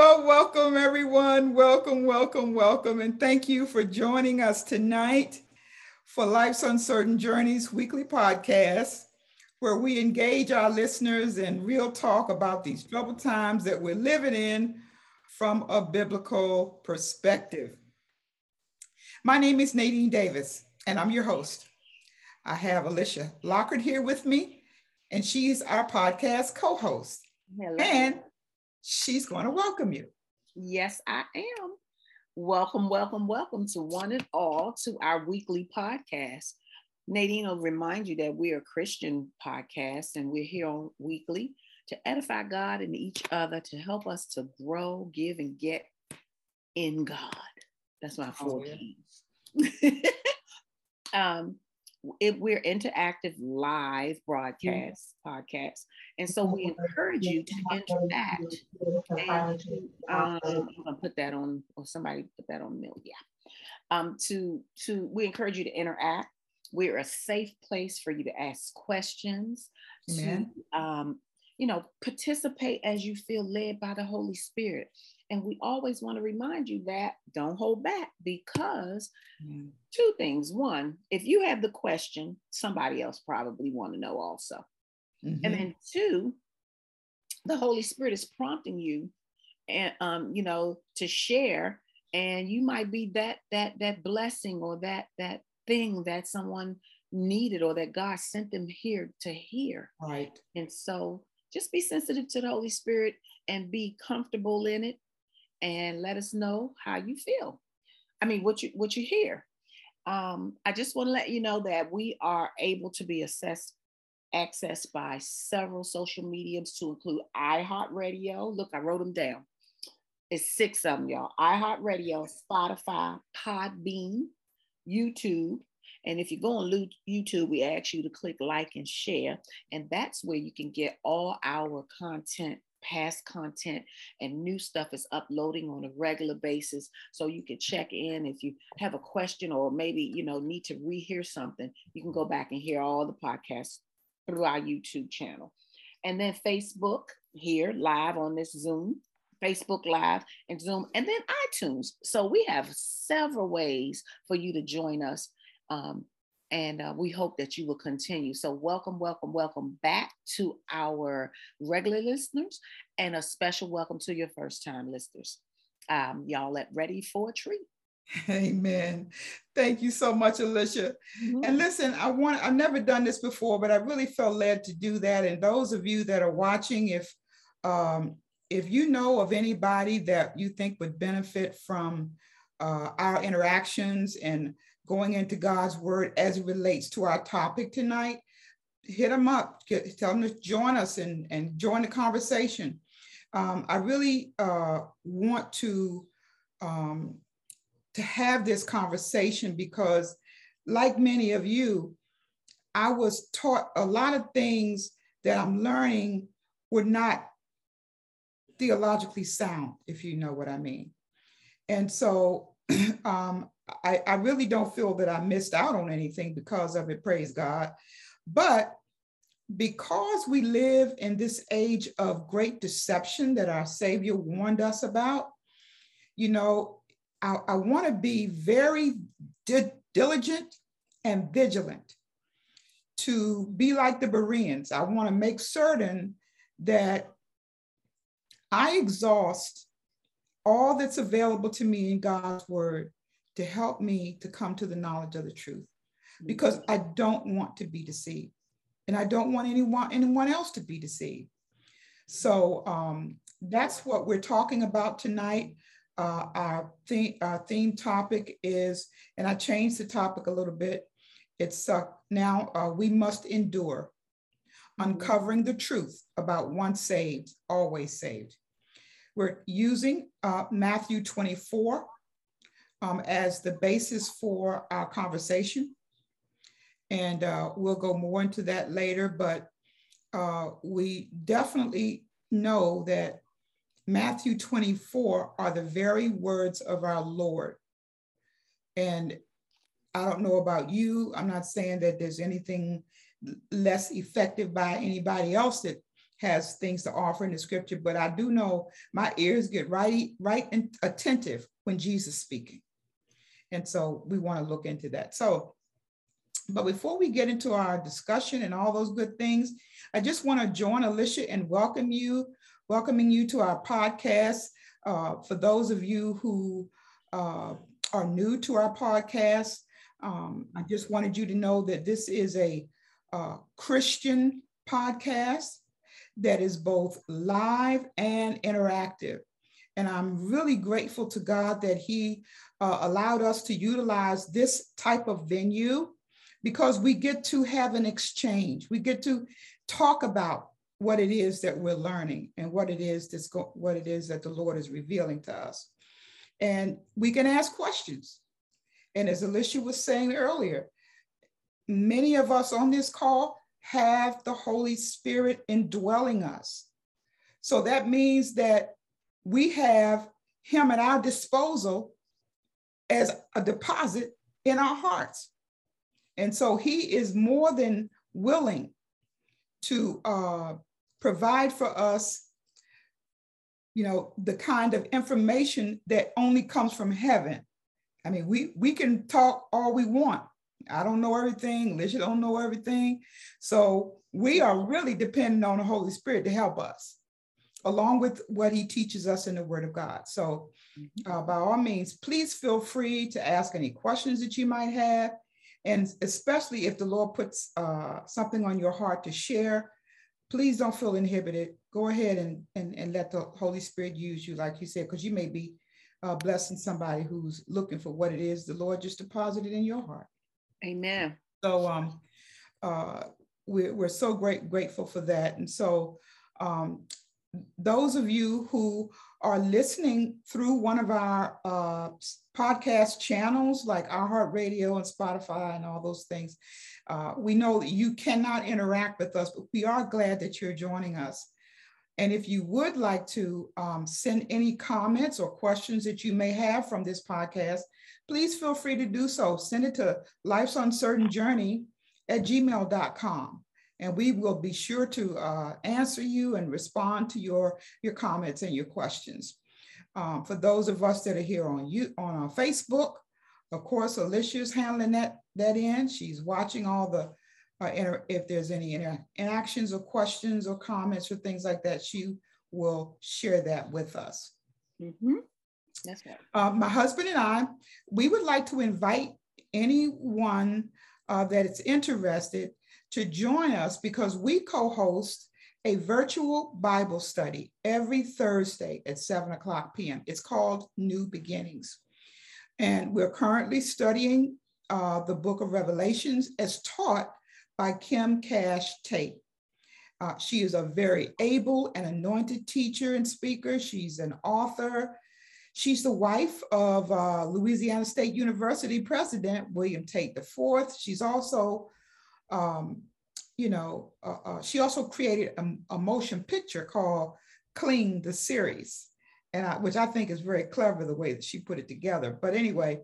Well, welcome everyone. Welcome, welcome, welcome. And thank you for joining us tonight for Life's Uncertain Journeys weekly podcast, where we engage our listeners in real talk about these troubled times that we're living in from a biblical perspective. My name is Nadine Davis, and I'm your host. I have Alicia Lockhart here with me, and she's our podcast co host. And she's going to welcome you. Yes, I am. Welcome, welcome, welcome to one and all to our weekly podcast. Nadine will remind you that we're a Christian podcast and we're here on weekly to edify God and each other to help us to grow, give, and get in God. That's my four oh, keys. um, it, we're interactive live broadcast podcast and so we encourage you to interact and um, i'm gonna put that on or somebody put that on mill yeah. Um, to to we encourage you to interact. We're a safe place for you to ask questions Amen. to um, you know participate as you feel led by the holy spirit. And we always want to remind you that don't hold back because mm. Two things. One, if you have the question, somebody else probably want to know also. Mm-hmm. And then two, the Holy Spirit is prompting you and um, you know, to share. And you might be that that that blessing or that that thing that someone needed or that God sent them here to hear. Right. And so just be sensitive to the Holy Spirit and be comfortable in it and let us know how you feel. I mean, what you what you hear. Um, I just want to let you know that we are able to be assessed accessed by several social mediums to include iHeartRadio. Look, I wrote them down. It's six of them, y'all. iHeartRadio, Spotify, Podbean, YouTube. And if you go on YouTube, we ask you to click like and share. And that's where you can get all our content past content and new stuff is uploading on a regular basis. So you can check in if you have a question or maybe you know need to rehear something you can go back and hear all the podcasts through our youtube channel. And then facebook here live on this zoom facebook live and zoom and then itunes. So we have several ways for you to join us um, and uh, we hope that you will continue. So, welcome, welcome, welcome back to our regular listeners, and a special welcome to your first time listeners. Um, y'all at ready for a treat. Amen. Thank you so much, Alicia. Mm-hmm. And listen, I want I've never done this before, but I really felt led to do that. And those of you that are watching, if um, if you know of anybody that you think would benefit from uh, our interactions and going into God's word as it relates to our topic tonight, hit them up, get, tell them to join us and, and join the conversation. Um, I really uh, want to, um, to have this conversation because like many of you, I was taught a lot of things that I'm learning were not theologically sound, if you know what I mean. And so um, I, I really don't feel that I missed out on anything because of it, praise God. But because we live in this age of great deception that our Savior warned us about, you know, I, I want to be very di- diligent and vigilant to be like the Bereans. I want to make certain that I exhaust all that's available to me in God's word to help me to come to the knowledge of the truth because I don't want to be deceived and I don't want anyone anyone else to be deceived. So um, that's what we're talking about tonight. Uh, our, theme, our theme topic is, and I changed the topic a little bit. It's uh, now uh, we must endure, uncovering the truth about once saved, always saved. We're using uh, Matthew 24, um, as the basis for our conversation. And uh, we'll go more into that later, but uh, we definitely know that Matthew 24 are the very words of our Lord. And I don't know about you, I'm not saying that there's anything less effective by anybody else that has things to offer in the scripture, but I do know my ears get right, right and attentive when Jesus speaking. And so we want to look into that. So, but before we get into our discussion and all those good things, I just want to join Alicia and welcome you, welcoming you to our podcast. Uh, for those of you who uh, are new to our podcast, um, I just wanted you to know that this is a uh, Christian podcast that is both live and interactive. And I'm really grateful to God that He uh, allowed us to utilize this type of venue because we get to have an exchange. We get to talk about what it is that we're learning and what it is that's go- what it is that the Lord is revealing to us. And we can ask questions. And as Alicia was saying earlier, many of us on this call have the Holy Spirit indwelling us. So that means that we have Him at our disposal as a deposit in our hearts. And so He is more than willing to uh, provide for us, you know, the kind of information that only comes from heaven. I mean, we, we can talk all we want, I don't know everything. Alicia don't know everything. So we are really dependent on the Holy Spirit to help us, along with what he teaches us in the Word of God. So mm-hmm. uh, by all means, please feel free to ask any questions that you might have. And especially if the Lord puts uh, something on your heart to share, please don't feel inhibited. Go ahead and, and, and let the Holy Spirit use you, like you said, because you may be uh, blessing somebody who's looking for what it is the Lord just deposited in your heart. Amen. So um, uh, we're, we're so great grateful for that. And so um, those of you who are listening through one of our uh, podcast channels like iHeartRadio and Spotify and all those things, uh, we know that you cannot interact with us, but we are glad that you're joining us. And if you would like to um, send any comments or questions that you may have from this podcast, please feel free to do so. Send it to life's uncertain journey at gmail.com. And we will be sure to uh, answer you and respond to your, your comments and your questions. Um, for those of us that are here on you on our Facebook, of course, Alicia's handling that, that in. She's watching all the, uh, if there's any inter- interactions or questions or comments or things like that, she will share that with us. Mm-hmm. That's right. Uh, my husband and I, we would like to invite anyone uh, that is interested to join us because we co-host a virtual Bible study every Thursday at 7 o'clock p.m. It's called New Beginnings. And we're currently studying uh, the book of Revelations as taught by Kim Cash Tate. Uh, she is a very able and anointed teacher and speaker. She's an author. She's the wife of uh, Louisiana State University President William Tate IV. She's also, um, you know, uh, uh, she also created a, a, motion picture called Clean the Series, and I, which I think is very clever the way that she put it together. But anyway,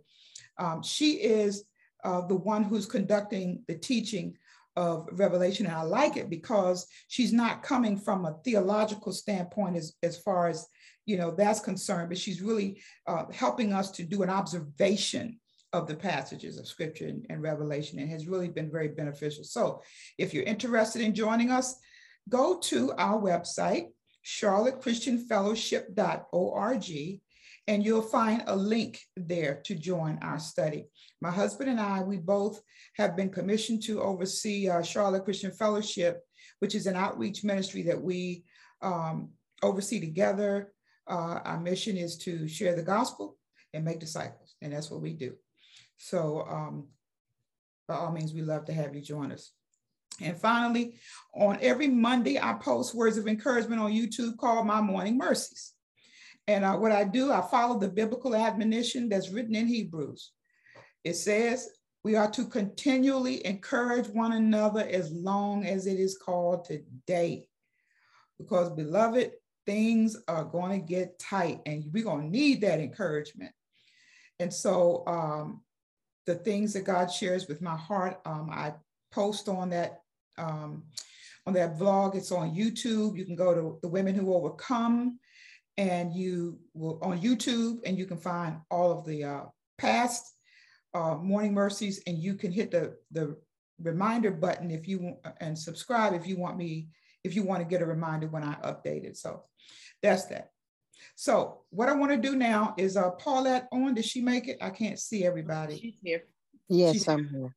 um, she is uh, the one who's conducting the teaching of Revelation. And I like it because she's not coming from a theological standpoint as, as far as you know, that's concerned, but she's really uh, helping us to do an observation of the passages of scripture and, and, revelation and has really been very beneficial. So if you're interested in joining us, go to our website, charlottechristianfellowship.org, and you'll find a link there to join our study. My husband and I, we both have been commissioned to oversee uh, Charlotte Christian Fellowship, which is an outreach ministry that we um, oversee together uh, our mission is to share the gospel and make disciples, and that's what we do. So, um, by all means, we love to have you join us. And finally, on every Monday, I post words of encouragement on YouTube called My Morning Mercies. And uh, what I do, I follow the biblical admonition that's written in Hebrews. It says, we are to continually encourage one another as long as it is called today. Because, beloved, things are going to get tight and we're going to need that encouragement. And so um, the things that God shares with my heart, um, I post on that um, on that vlog. It's on YouTube. You can go to the Women Who Overcome, and you will on YouTube, and you can find all of the uh, past uh, morning mercies, and you can hit the the reminder button if you and subscribe if you want me if you want to get a reminder when I update it. So that's that. So what I want to do now is uh Paulette on. Did she make it? I can't see everybody. She's here. Yes, She's I'm here.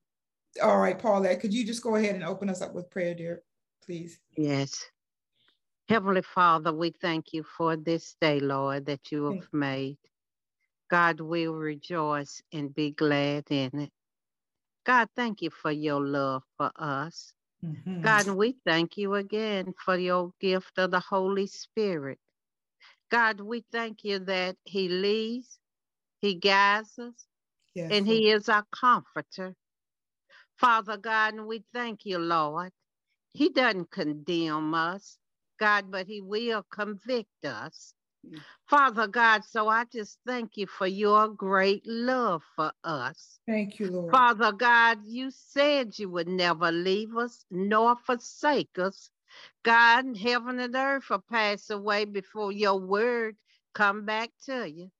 All right, Paulette, could you just go ahead and open us up with prayer, dear, please? Yes. Heavenly Father, we thank you for this day, Lord, that you have made. God will rejoice and be glad in it. God, thank you for your love for us. Mhm. God, we thank you again for your gift of the Holy Spirit. God, we thank you that He leads, He guides us, Yes, and He is our comforter. Father God, and we thank you, Lord. He doesn't condemn us, God, but He will convict us. Mm. Father God, so I just thank you for your great love for us. Thank you, Lord. Father God, you said you would never leave us nor forsake us. God, heaven and earth will pass away before your word come back to you.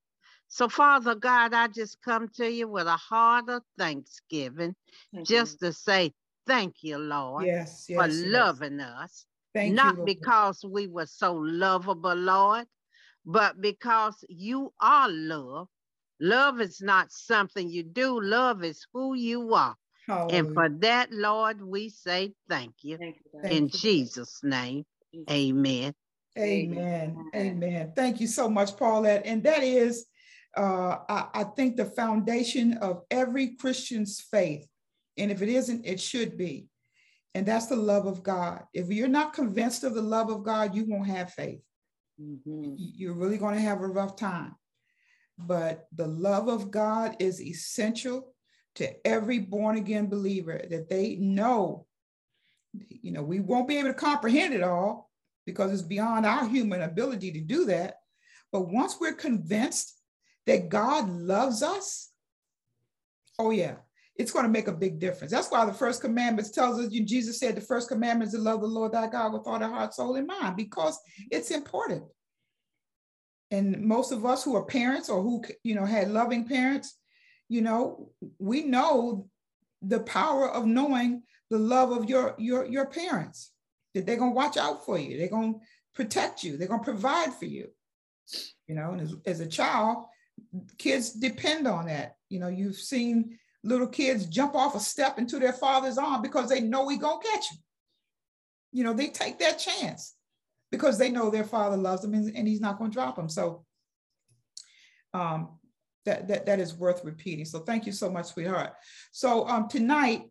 So, Father God, I just come to you with a heart of thanksgiving, Thank you. just to say thank you, Lord, yes, yes, for yes. loving us. Thank Not you, because we were so lovable, Lord, but because you are love. Love is not something you do, love is who you are. And for that, Lord, we say thank you. Thank you. Thank In you. Jesus' name, amen. Amen. Amen. Amen. Thank you so much, Paulette. And that is, uh, I, I think, the foundation of every Christian's faith. And if it isn't, it should be. And that's the love of God. If you're not convinced of the love of God, you won't have faith. Mhm. You're really going to have a rough time. But the love of God is essential to every born again believer that they know. You know, we won't be able to comprehend it all because it's beyond our human ability to do that. But once we're convinced that God loves us, oh yeah, it's going to make a big difference. That's why the first commandments tells us, Jesus said the first commandment is to love the Lord thy God with all thy heart, soul, and mind, because it's important. And most of us who are parents or who, you know, had loving parents, you know, we know the power of knowing the love of your your your parents that they're to watch out for you. They're to protect you. They're to provide for you. You know and as, as a child kids depend on that. You know you've seen little kids jump off a step into their father's arm because they know going to catch him. You know they take that chance because they know their father loves them and, and he's not to drop them. So um that, that that is worth repeating so thank you so much sweetheart so um tonight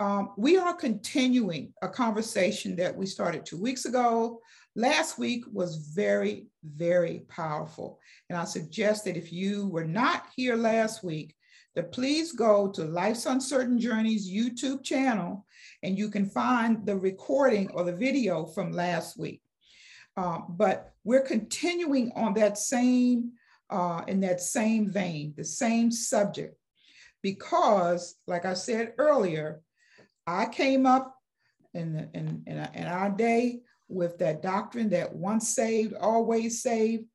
um, we are continuing a conversation that we started two weeks ago. Last week was very, very powerful. And I suggest that if you were not here last week, that please go to Life's Uncertain Journeys YouTube channel and you can find the recording or the video from last week. Um, but we're continuing on that same, uh, in that same vein, the same subject, because like I said earlier, I came up in, in, in, in, our day with that doctrine that once saved, always saved.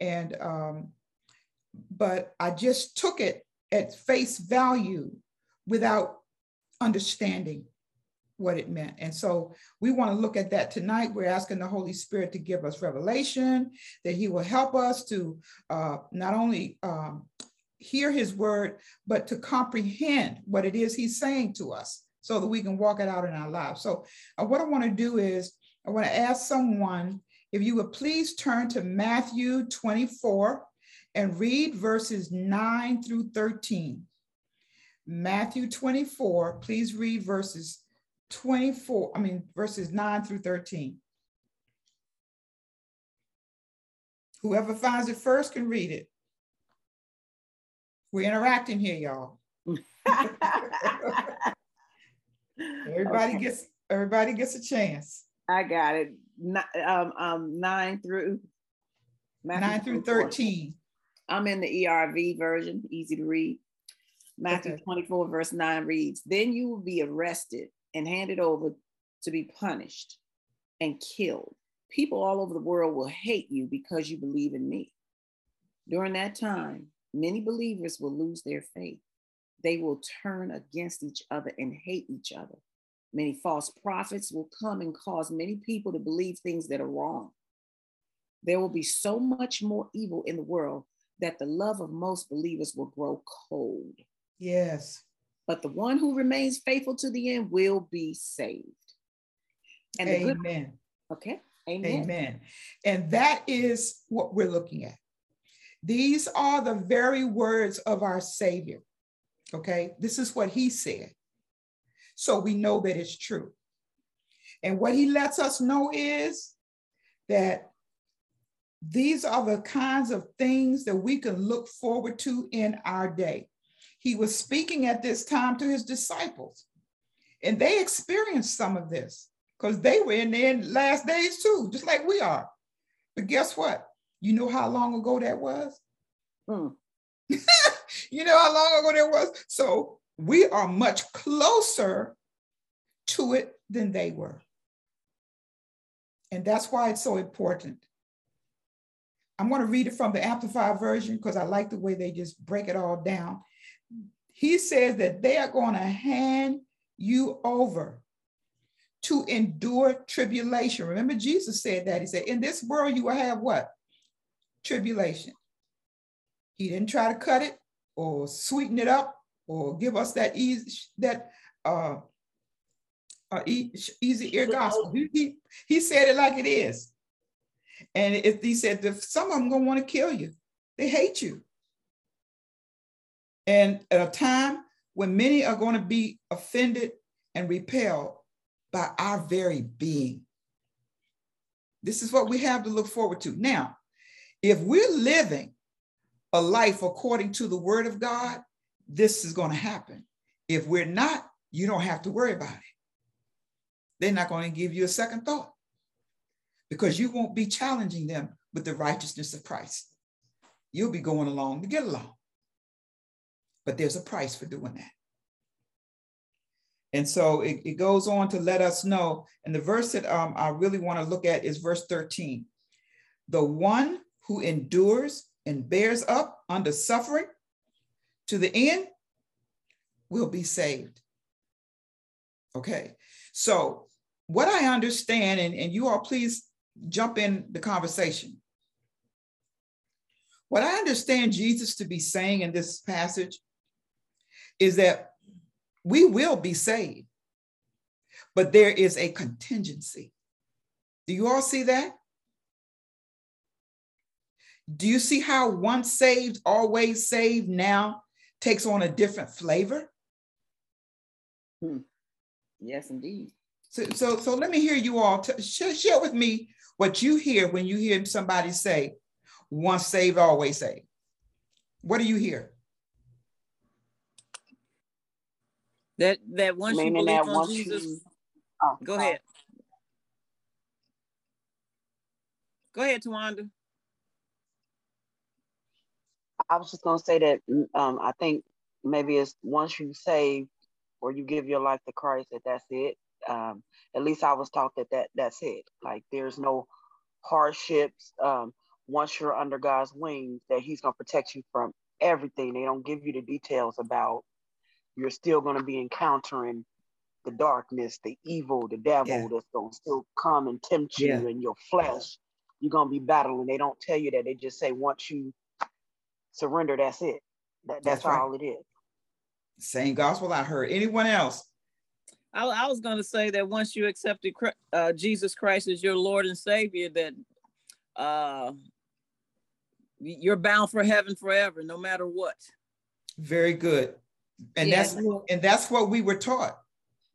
And, um, but I just took it at face value without understanding what it meant. And so we want to look at that tonight. We're asking the Holy Spirit to give us revelation, that He will help us to uh, not only um, hear His word, but to comprehend what it is He's saying to us so that we can walk it out in our lives. So, uh, what I want to do is, I want to ask someone if you would please turn to Matthew 24 and read verses 9 through 13. Matthew 24, please read verses 24, I mean, verses 9 through 13. Whoever finds it first can read it. We're interacting here, y'all. Everybody Okay. gets everybody gets a chance. I got it. Um, um, nine through Matthew Nine through 24. 13. I'm in the ERV version, easy to read. Matthew Okay. 24, verse 9 reads, Then you will be arrested and handed over to be punished, and killed. People all over the world will hate you because you believe in me. During that time, many believers will lose their faith. They will turn against each other and hate each other. Many false prophets will come and cause many people to believe things that are wrong. There will be so much more evil in the world that the love of most believers will grow cold. Yes. But the one who remains faithful to the end will be saved. And Amen. Good, okay. Amen. Amen. And that is what we're looking at. These are the very words of our Savior. Okay. This is what he said. So we know that it's true. And what he lets us know is that these are the kinds of things that we can look forward to in our day. He was speaking at this time to his disciples, and they experienced some of this because they were in the last days too, just like we are. But guess what? You know how long ago that was? Hmm. you know how long ago that was? So we are much closer to it than they were. And that's why it's so important I'm going to read it from the Amplified version because I like the way they just break it all down. He says that they are going to hand you over to endure tribulation. Remember, Jesus said that. He said, In this world, you will have what? Tribulation. He didn't try to cut it or sweeten it up or give us that easy, that uh, uh, easy ear gospel. He, he, he said it like it is. And if he said, some of them gonna want to kill you, they hate you. And at a time when many are going to be offended and repelled by our very being. This is what we have to look forward to. Now, if we're living a life according to the word of God, this is going to happen. If we're not, you don't have to worry about it. They're not going to give you a second thought because you won't be challenging them with the righteousness of Christ. You'll be going along to get along. But there's a price for doing that. And so it, it goes on to let us know. And the verse that um, I really want to look at is verse 13. The one who endures and bears up under suffering to the end will be saved. Okay. So, what I understand, and, and you all please jump in the conversation. What I understand Jesus to be saying in this passage is that we will be saved, but there is a contingency. Do you all see that? Do you see how once saved, always saved now takes on a different flavor? Hmm. Yes, indeed. So, so, so let me hear you all t- share, share with me what you hear when you hear somebody say, once saved, always saved. What do you hear? That that once Meaning you believe on Jesus, you, oh, go oh. ahead. Go ahead, Tawanda. I was just gonna say that um, I think maybe it's once you save or you give your life to Christ that that's it um, at least I was taught that, that that's it. Like there's no hardships. Um, once you're under God's wings, that He's gonna protect you from everything. They don't give you the details about you're still gonna be encountering the darkness, the evil, the devil yeah. that's gonna still come and tempt you yeah. in your flesh. You're gonna be battling. They don't tell you that. They just say once you surrender, that's it. That, that's, that's all right. it is. Same gospel I heard. Anyone else? I, I was going to say that once you accepted uh, Jesus Christ as your Lord and Savior, that uh, you're bound for heaven forever, no matter what. Very good, and yeah. that's and that's what we were taught.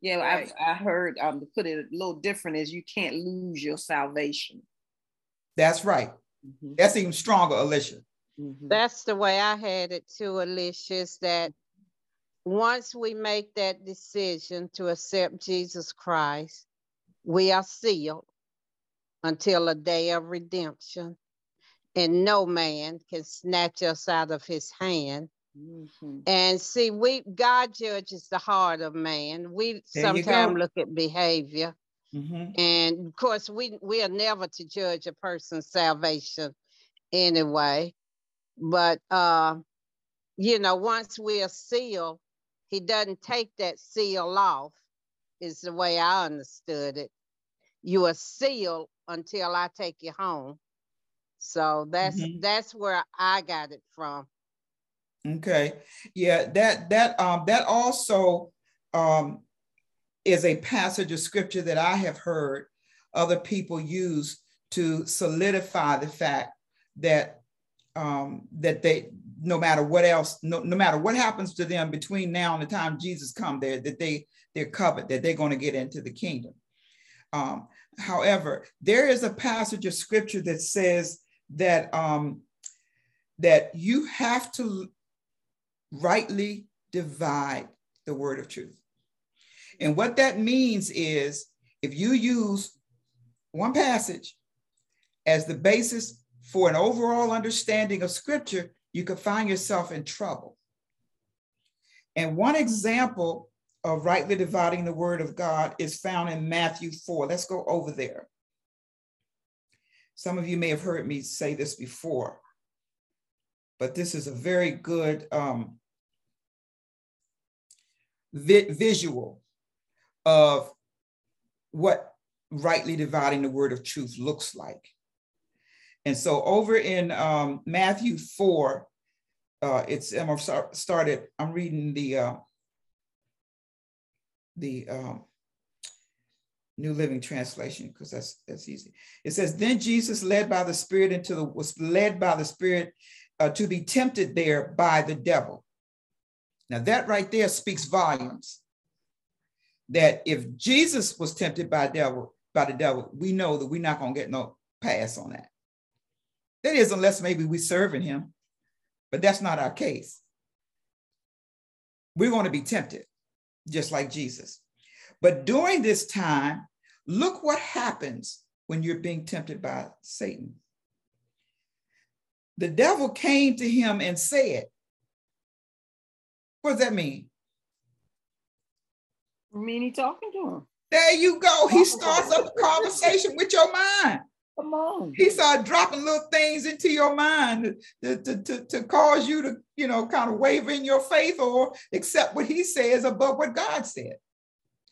Yeah, right. I, I heard um, to put it a little different is you can't lose your salvation. That's right. Mm-hmm. That's even stronger, Alicia. Mm-hmm. That's the way I had it too, Alicia. Is that once we make that decision to accept Jesus Christ, we are sealed until a day of redemption. And no man can snatch us out of his hand. Mm-hmm. And see, we God judges the heart of man. We sometimes look at behavior. Mm-hmm. And of course, we we are never to judge a person's salvation anyway. But uh, you know, once we are sealed, he doesn't take that seal off, is the way I understood it. You are sealed until I take you home. So that's mm-hmm. that's where I got it from. Okay. Yeah, that that um that also um is a passage of scripture that I have heard other people use to solidify the fact that um, that they no matter what else no, no matter what happens to them between now and the time jesus come there that they they're covered that they're going to get into the kingdom um, however there is a passage of scripture that says that um, that you have to rightly divide the word of truth and what that means is if you use one passage as the basis for an overall understanding of scripture, you could find yourself in trouble. And one example of rightly dividing the word of God is found in Matthew 4. Let's go over there. Some of you may have heard me say this before, but this is a very good um, vi- visual of what rightly dividing the word of truth looks like. And so over in um, Matthew 4, uh, it's I'm started, I'm reading the uh, the um, New Living Translation because that's that's easy. It says, "Then Jesus, led by the Spirit into the was led by the Spirit uh, to be tempted there by the devil." Now that right there speaks volumes. That if Jesus was tempted by devil by the devil, we know that we're not gonna get no pass on that. That is, unless maybe we're serving him, but that's not our case. We're going to be tempted, just like Jesus. But during this time, look what happens when you're being tempted by Satan. The devil came to him and said, What does that mean? I mean, he talking to him. There you go. He starts up a conversation with your mind. Come on. He started dropping little things into your mind to, to, to, to cause you to, you know, kind of waver in your faith or accept what he says above what God said.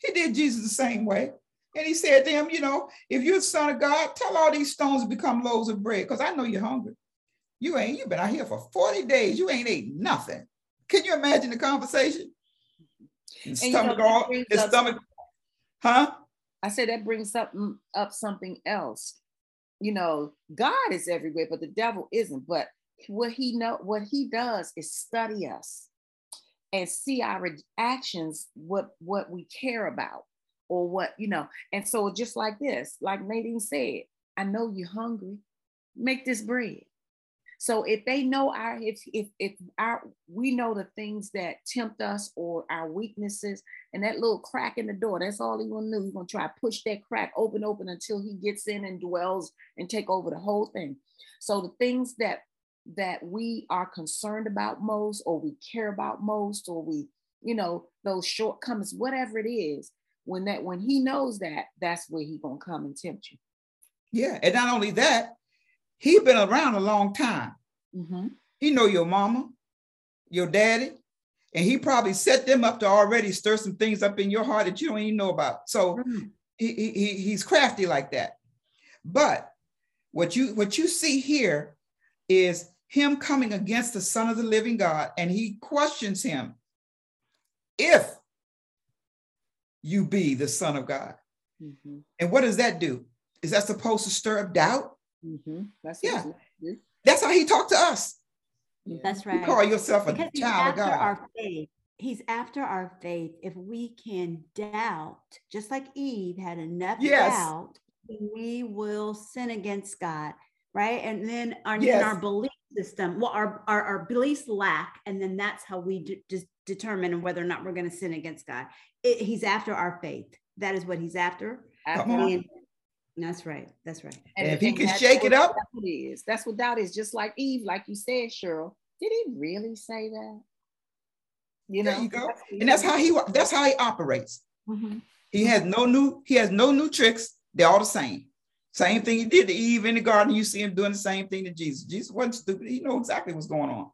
He did Jesus the same way. And he said to him, you know, if you're the son of God, tell all these stones to become loaves of bread, because I know you're hungry. You ain't, you've been out here for 40 days. You ain't ate nothing. Can you imagine the conversation? His stomach you know, all, his stomach, huh? I said that brings up, mm, up something else you know, God is everywhere, but the devil isn't. But what he know, what he does is study us and see our actions, what what we care about, or what you know. And so, just like this, like Nadine said, I know you're hungry. Make this bread. So if they know our if if if our we know the things that tempt us or our weaknesses and that little crack in the door, that's all he gonna do. He's gonna try to push that crack open, open until he gets in and dwells and take over the whole thing. So the things that that we are concerned about most or we care about most or we you know those shortcomings whatever it is when that when he knows that that's where he gonna come and tempt you yeah and not only that he been around a long time. Mm-hmm. He know your mama, your daddy, and he probably set them up to already stir some things up in your heart that you don't even know about. So mm-hmm. he, he, he's crafty like that. But what you what you see here is him coming against the Son of the Living God, and he questions him, if you be the Son of God. Mm-hmm. And what does that do? Is that supposed to stir up doubt? Mm-hmm. That's yeah. That's how he talked to us. That's right. You call yourself a because child of God. Our faith. He's after our faith. If we can doubt, just like Eve had enough yes. doubt, we will sin against God, right? And then our, yes. our belief system, well, our, our, our beliefs lack, and then that's how we d- just determine whether or not we're going to sin against God. It, he's after our faith. That is what he's after. after that's right. That's right. And, and if he can shake it up, it is. That's what doubt is. Just like Eve, like you said, Cheryl. Did he really say that? You know, there you go. And that's how he that's how he operates. Mm-hmm. He has no new, he has no new tricks. They're all the same. Same thing he did to Eve in the garden. You see him doing the same thing to Jesus. Jesus wasn't stupid. He know exactly what's going on.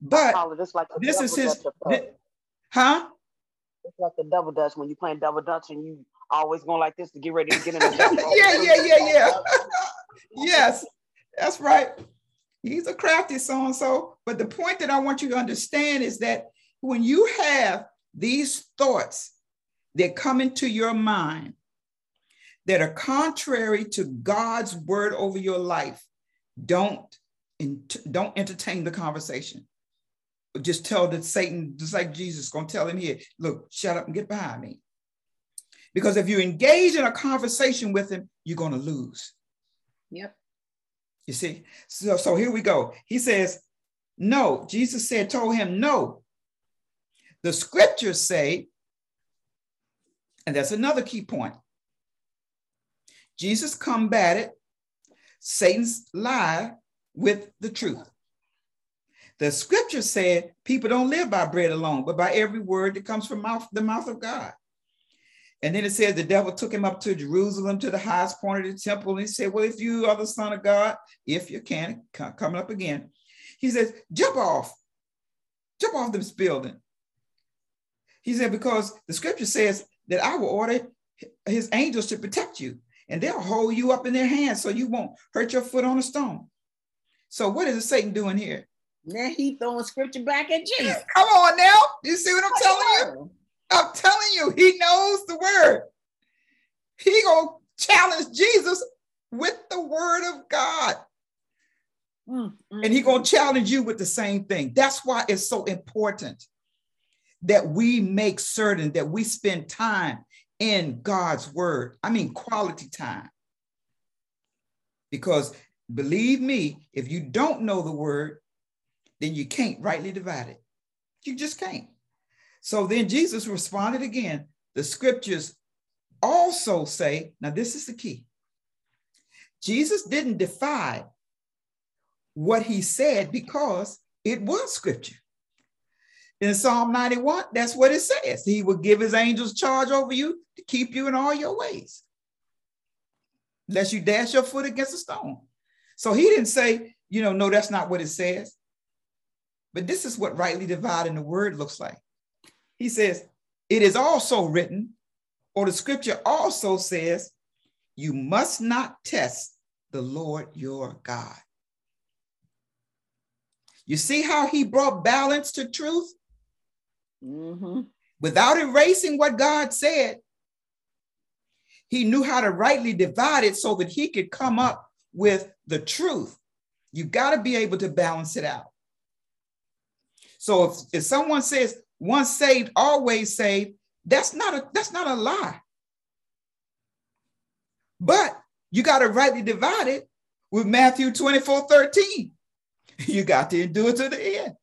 But this, like this is his, this, huh? It's like the double dutch when you playing double dutch and you always going like this to get ready to get in the yeah, yeah, yeah, yeah. yes, that's right. He's a crafty so and so. But the point that I want you to understand is that when you have these thoughts that come into your mind that are contrary to God's word over your life, don't don't entertain the conversation. Just tell that Satan, just like Jesus, gonna tell him here, look, shut up and get behind me. Because if you engage in a conversation with him, you're gonna lose. Yep. You see? So, so here we go. He says, No. Jesus said, told him, No. The scriptures say, and that's another key point. Jesus combated Satan's lie with the truth. The scripture said people don't live by bread alone, but by every word that comes from mouth, the mouth of God. And then it says the devil took him up to Jerusalem to the highest point of the temple. And he said, Well, if you are the son of God, if you can, coming up again, he says, Jump off, jump off this building. He said, Because the scripture says that I will order his angels to protect you, and they'll hold you up in their hands so you won't hurt your foot on a stone. So, what is Satan doing here? Now he throwing scripture back at Jesus. Come on now. You see what I'm telling you? I'm telling you, he knows the word. He gonna challenge Jesus with the word of God. Mm, mm, and he gonna challenge you with the same thing. That's why it's so important that we make certain that we spend time in God's word. I mean, quality time. Because believe me, if you don't know the word, then you can't rightly divide it. You just can't. So then Jesus responded again. The scriptures also say, now this is the key. Jesus didn't defy what he said because it was scripture. In Psalm 91, that's what it says. He will give his angels charge over you to keep you in all your ways, lest you dash your foot against a stone. So he didn't say, you know, no, that's not what it says. But this is what rightly dividing the word looks like. He says, It is also written, or the scripture also says, You must not test the Lord your God. You see how he brought balance to truth? Mm-hmm. Without erasing what God said, he knew how to rightly divide it so that he could come up with the truth. You got to be able to balance it out. So if, if someone says, once saved, always saved, that's not a that's not a lie. But you got to rightly divide it with Matthew 24, 13. You got to endure to the end.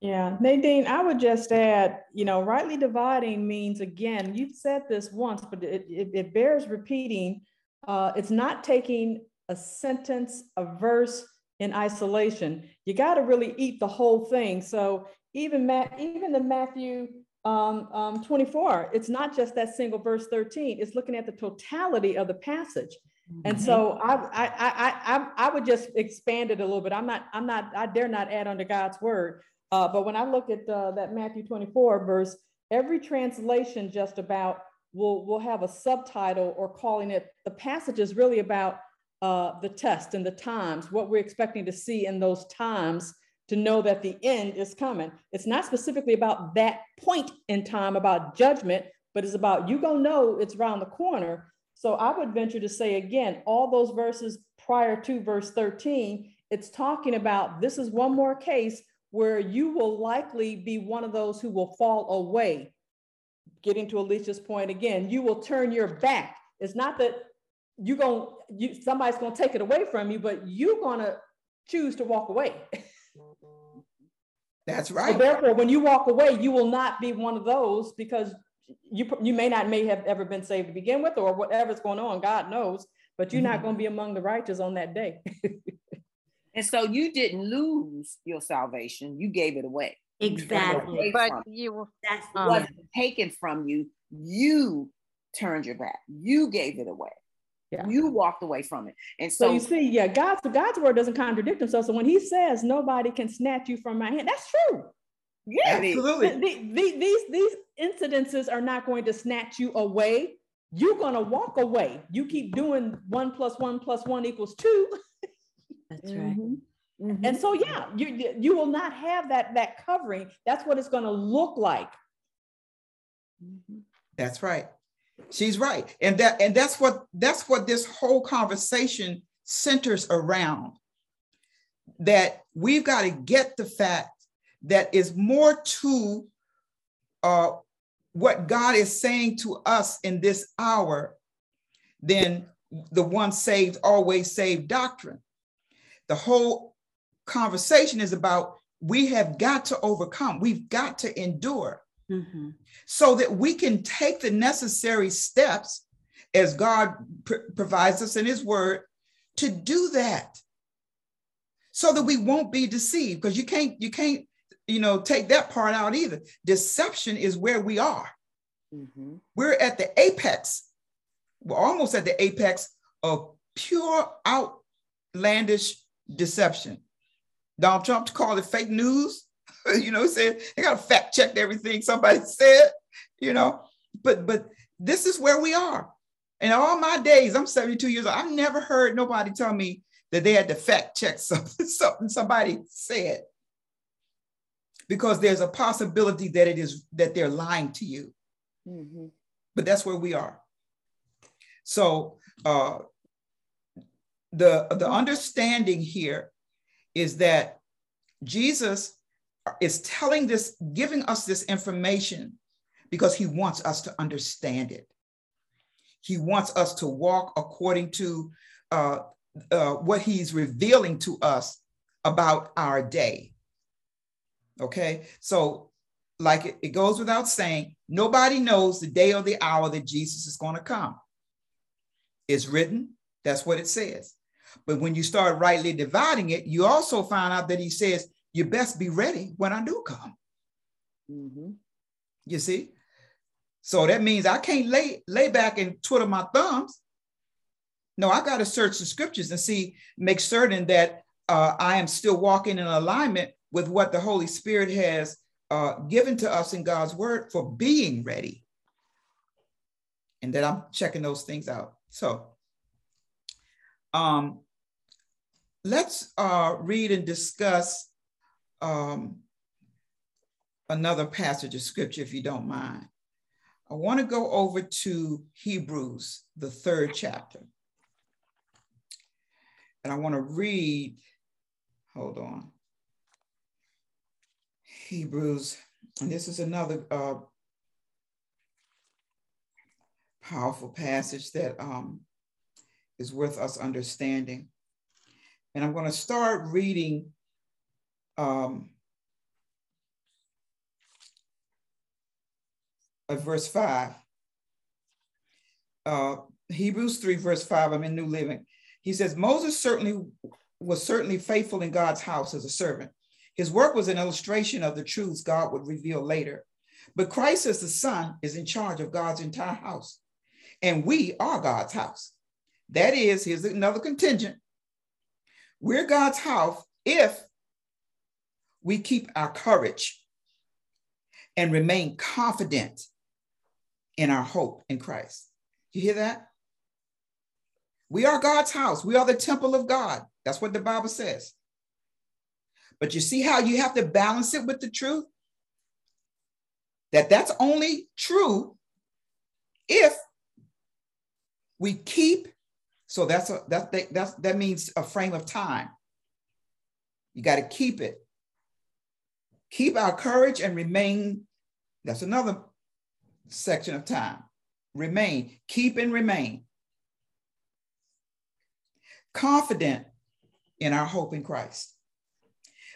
Yeah, Nadine, I would just add, you know, rightly dividing means, again, you've said this once, but it, it, it bears repeating. Uh, it's not taking a sentence, a verse in isolation. You got to really eat the whole thing. So even Matt, even the Matthew um, um, 24, it's not just that single verse 13. It's looking at the totality of the passage. Mm-hmm. And so I, I, I, I, I would just expand it a little bit. I'm not, I'm not, I dare not add under God's word. Uh, but when I look at uh, that Matthew 24 verse, every translation just about will will have a subtitle or calling it the passage is really about uh, the test and the times, what we're expecting to see in those times to know that the end is coming. It's not specifically about that point in time about judgment, but it's about you gonna know it's around the corner. So I would venture to say again, all those verses prior to verse 13, it's talking about this is one more case where you will likely be one of those who will fall away. Getting to Alicia's point again, you will turn your back. It's not that you're going you somebody's gonna take it away from you, but you're gonna choose to walk away. That's right. So therefore, when you walk away, you will not be one of those because you you may not may have ever been saved to begin with, or whatever's going on. God knows, but you're mm-hmm. not going to be among the righteous on that day. and so you didn't lose your salvation; you gave it away. Exactly. But you that's um, wasn't taken from you. You turned your back. You gave it away. Yeah. You walked away from it. And so, so, you see, yeah, God's God's word doesn't contradict himself. So when he says nobody can snatch you from my hand, that's true. Yeah, absolutely. The, the, these these incidences are not going to snatch you away. You're gonna walk away. You keep doing one plus one plus one equals two. That's right. Mm-hmm. Mm-hmm. And so, yeah, you you will not have that that covering. That's what it's going to look like. That's right. She's right, and that and that's what that's what this whole conversation centers around. That we've got to get the fact that is more to uh, what God is saying to us in this hour than the once saved always saved doctrine. The whole conversation is about we have got to overcome, we've got to endure mm-hmm. so that we can take the necessary steps as God pr- provides us in His Word to do that so that we won't be deceived because you can't you can't you know take that part out either deception is where we are mm-hmm. we're at the apex we're almost at the apex of pure outlandish deception Donald Trump called it fake news. you know, said they got to fact check everything somebody said. You know, but but this is where we are. In all my days, I'm 72 years old. I've never heard nobody tell me that they had to fact check something, something somebody said. Because there's a possibility that it is that they're lying to you. Mm-hmm. But that's where we are. So uh, the the understanding here is that Jesus is telling this, giving us this information because he wants us to understand it. He wants us to walk according to uh, uh, what he's revealing to us about our day. Okay, so like it, it goes without saying, nobody knows the day or the hour that Jesus is going to come. It's written, that's what it says. But when you start rightly dividing it, you also find out that he says, you best be ready when I do come. Mm-hmm. You see? So that means I can't lay, lay back and twiddle my thumbs. No, I got to search the scriptures and see, make certain that uh, I am still walking in alignment with what the Holy Spirit has uh, given to us in God's word for being ready. And that I'm checking those things out. So um, let's uh, read and discuss um, another passage of scripture, if you don't mind. I want to go over to Hebrews, the third chapter. And I want to read, hold on. Hebrews, and this is another uh, powerful passage that um, is worth us understanding. And I'm going to start reading um, at verse 5. Uh, Hebrews 3, verse 5, I'm in New Living. He says, Moses certainly was certainly faithful in God's house as a servant. His work was an illustration of the truths God would reveal later. But Christ as the Son is in charge of God's entire house. And we are God's house. That is, here's another contingent. We're God's house if we keep our courage and remain confident in our hope in Christ. You hear that? We are God's house. We are the temple of God. That's what the Bible says. But you see how you have to balance it with the truth? That that's only true if we keep so that's a that that's that means a frame of time. You got to keep it. Keep our courage and remain. That's another section of time. Remain, keep and remain. Confident in our hope in Christ.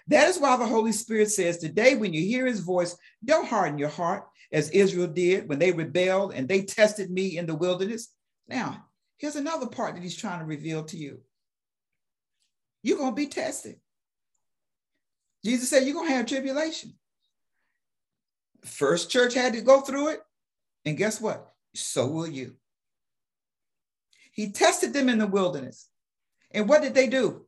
That is why the Holy Spirit says today, when you hear his voice, don't harden your heart as Israel did when they rebelled and they tested me in the wilderness. Now, Here's another part that he's trying to reveal to you. You're going to be tested. Jesus said you're going to have tribulation. First church had to go through it. And guess what? So will you. He tested them in the wilderness. And what did they do?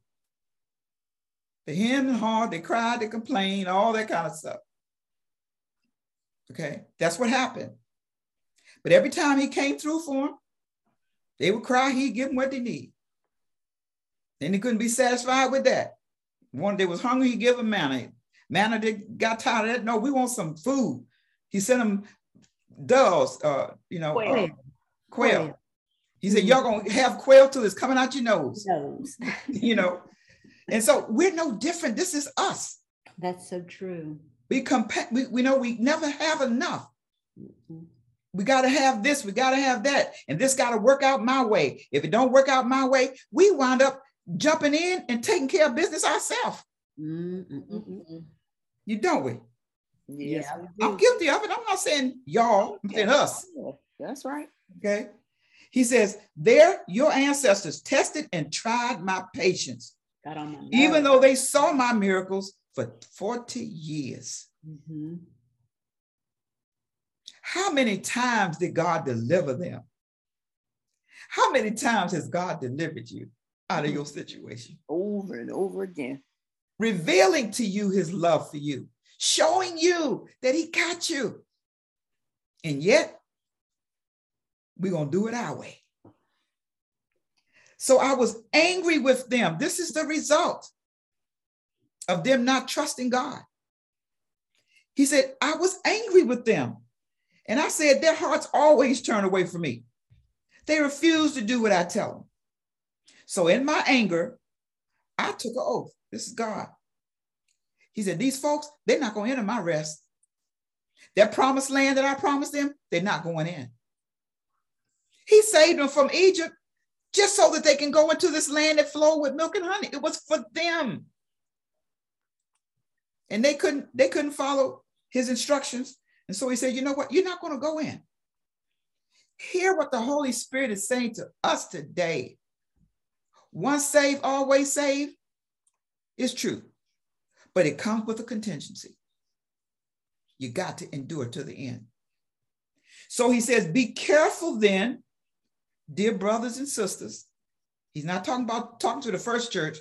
They hemmed and hawed, they cried, they complained, all that kind of stuff. Okay, that's what happened. But every time he came through for them, they would cry, he'd give them what they need. Then they couldn't be satisfied with that. One day was hungry, he give them manna. Manna they got tired of that. No, we want some food. He sent them doves, uh, you know, quail. Uh, quail. quail. He said, Y'all gonna have quail till it's coming out your nose. Nose. you know. And so we're no different. This is us. That's so true. We compa- we, we know we never have enough. Mm-hmm. We got to have this, we got to have that, and this got to work out my way. If it don't work out my way, we wind up jumping in and taking care of business ourselves. Mm-hmm. You don't we? Yes, yeah, I'm guilty of it. I'm not saying y'all, I'm saying us. That's right. Okay. He says, There your ancestors tested and tried my patience, even though they saw my miracles for 40 years. Mm-hmm. How many times did God deliver them? How many times has God delivered you out of your situation? Over and over again. Revealing to you his love for you, showing you that he got you. And yet, we're going to do it our way. So I was angry with them. This is the result of them not trusting God. He said, I was angry with them. And I said, their hearts always turn away from me. They refuse to do what I tell them. So in my anger, I took an oath. This is God. He said, These folks, they're not going to enter my rest. That promised land that I promised them, they're not going in. He saved them from Egypt just so that they can go into this land that flowed with milk and honey. It was for them. And they couldn't, they couldn't follow his instructions. And so he said, you know what? You're not going to go in. Hear what the Holy Spirit is saying to us today. Once saved, always saved is true, but it comes with a contingency. You got to endure to the end. So he says, Be careful then dear brothers and sisters, he's not talking about talking to the first church,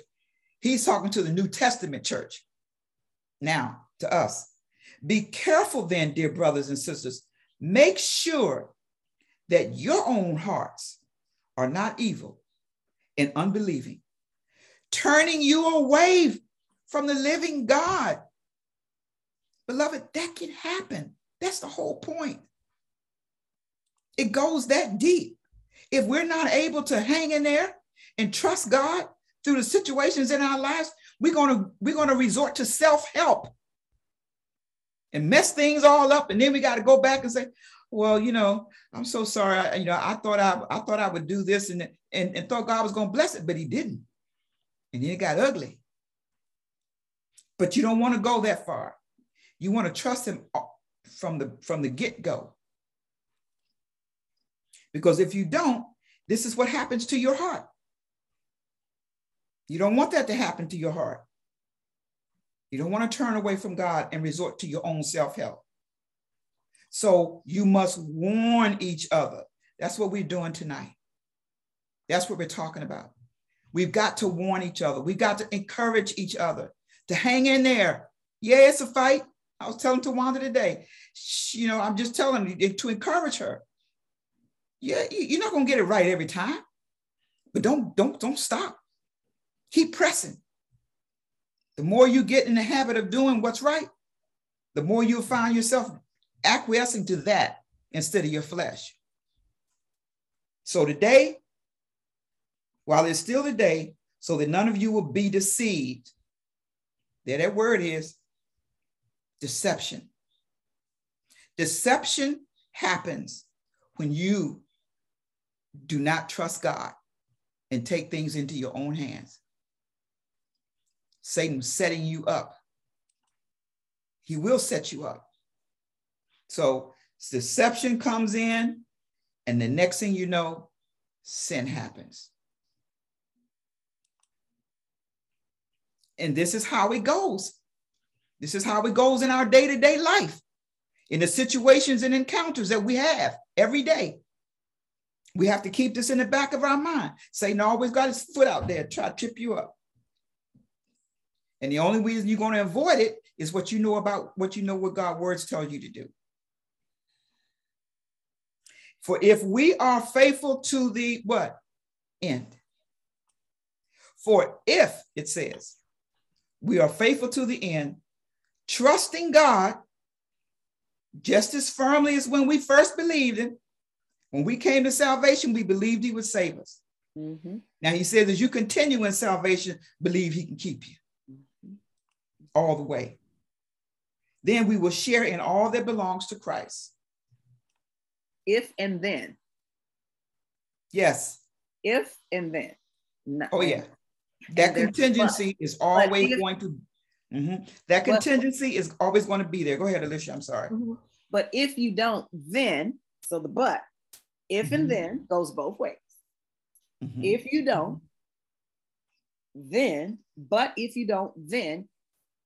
he's talking to the New Testament church. Now, to us, be careful then, dear brothers and sisters, make sure that your own hearts are not evil and unbelieving, turning you away from the living God. Beloved, that can happen. That's the whole point. It goes that deep. If we're not able to hang in there and trust God through the situations in our lives, we're going to we're going to resort to self-help and mess things all up and then we got to go back and say well you know i'm so sorry I, you know i thought i i thought i would do this and and, and thought god was going to bless it but he didn't and then it got ugly but you don't want to go that far you want to trust him from the from the get-go because if you don't, this is what happens to your heart. You don't want that to happen to your heart. You don't want to turn away from God and resort to your own self help. So you must warn each other. That's what we're doing tonight. That's what we're talking about. We've got to warn each other. We've got to encourage each other to hang in there. Yeah, it's a fight. I was telling Tawanda today, you know, I'm just telling you to encourage her yeah, you're not gonna get it right every time, but don't don't don't stop. Keep pressing. The more you get in the habit of doing what's right, the more you'll find yourself acquiescing to that instead of your flesh. So today, while it's still the day, so that none of you will be deceived. There, that word is deception. Deception happens when you do not trust God and take things into your own hands. Satan's setting you up. He will set you up. So deception comes in, and the next thing you know, sin happens. And this is how it goes. This is how it goes in our day to day life. in the situations and encounters that we have every day. We have to keep this in the back of our mind. Satan always got his foot out there, try to trip you up. And the only reason you're going to avoid it is what you know about what you know what God's words tell you to do. For if we are faithful to the what? End. For if it says we are faithful to the end, trusting God just as firmly as when we first believed him, when we came to salvation, we believed he would save us. Mm-hmm. Now he says, as you continue in salvation, believe he can keep you mm-hmm. all the way. Then we will share in all that belongs to Christ. If and then. Yes. If and then. No. Oh, yeah. That contingency is always if, going to, mm-hmm. that contingency but, is always going to be there. Go ahead, Alicia. I'm sorry. Mm-hmm. But if you don't, then, so the but, if mm-hmm. and then goes both ways. Mm-hmm. If you don't, then, but if you don't, then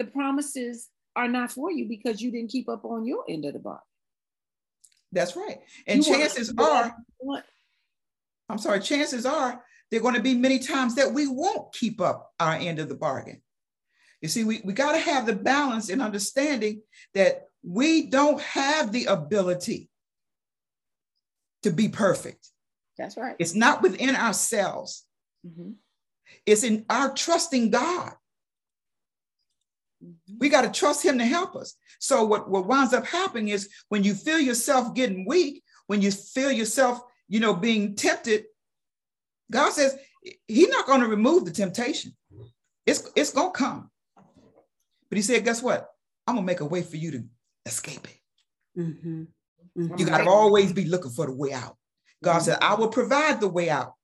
the promises are not for you because you didn't keep up on your end of the bargain. That's right. And you chances are, I'm sorry, chances are there are going to be many times that we won't keep up our end of the bargain. You see, we, we got to have the balance and understanding that we don't have the ability to be perfect. That's right. It's not within ourselves. Mm-hmm. It's in our trusting God. We got to trust him to help us. So what, what winds up happening is when you feel yourself getting weak, when you feel yourself, you know, being tempted, God says he's not going to remove the temptation. It's, it's going to come. But he said, guess what? I'm going to make a way for you to escape it. Mm-hmm. Mm-hmm. You got to always be looking for the way out. God mm-hmm. said, I will provide the way out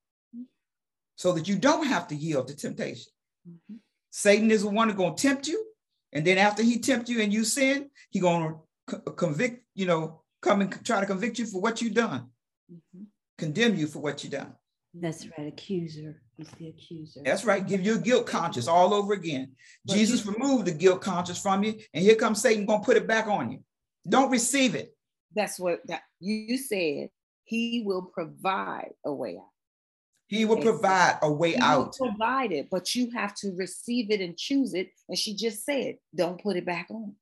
so that you don't have to yield to temptation. Mm-hmm. Satan is the one who's going to tempt you. And then after he tempt you and you sin, he going to convict, you know, come and try to convict you for what you've done, mm-hmm. condemn you for what you've done. That's right. Accuser He's the accuser. That's right. Give you a guilt conscience all over again. But Jesus you, removed the guilt conscience from you, and here comes Satan going to put it back on you. Don't receive it. That's what that you said. He will provide a way out. He will provide a way he out. provide it, but you have to receive it and choose it. And she just said, don't put it back on.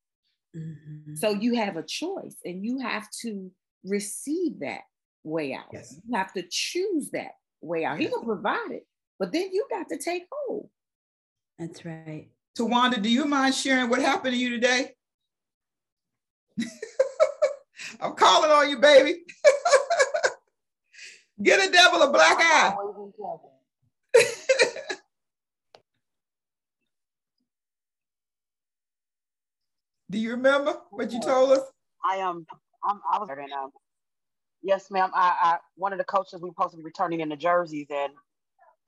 Mm-hmm. So you have a choice and you have to receive that way out. Yes. You have to choose that way out. Yes. He will provide it, but then you got to take hold. That's right. Tawanda, do you mind sharing what happened to you today? I'm calling on you, baby. Get a devil a black eye. Do you remember what you told us? I am. Um, I was and um, yes, ma'am. I, I one of the coaches we supposed to be returning in the jerseys, and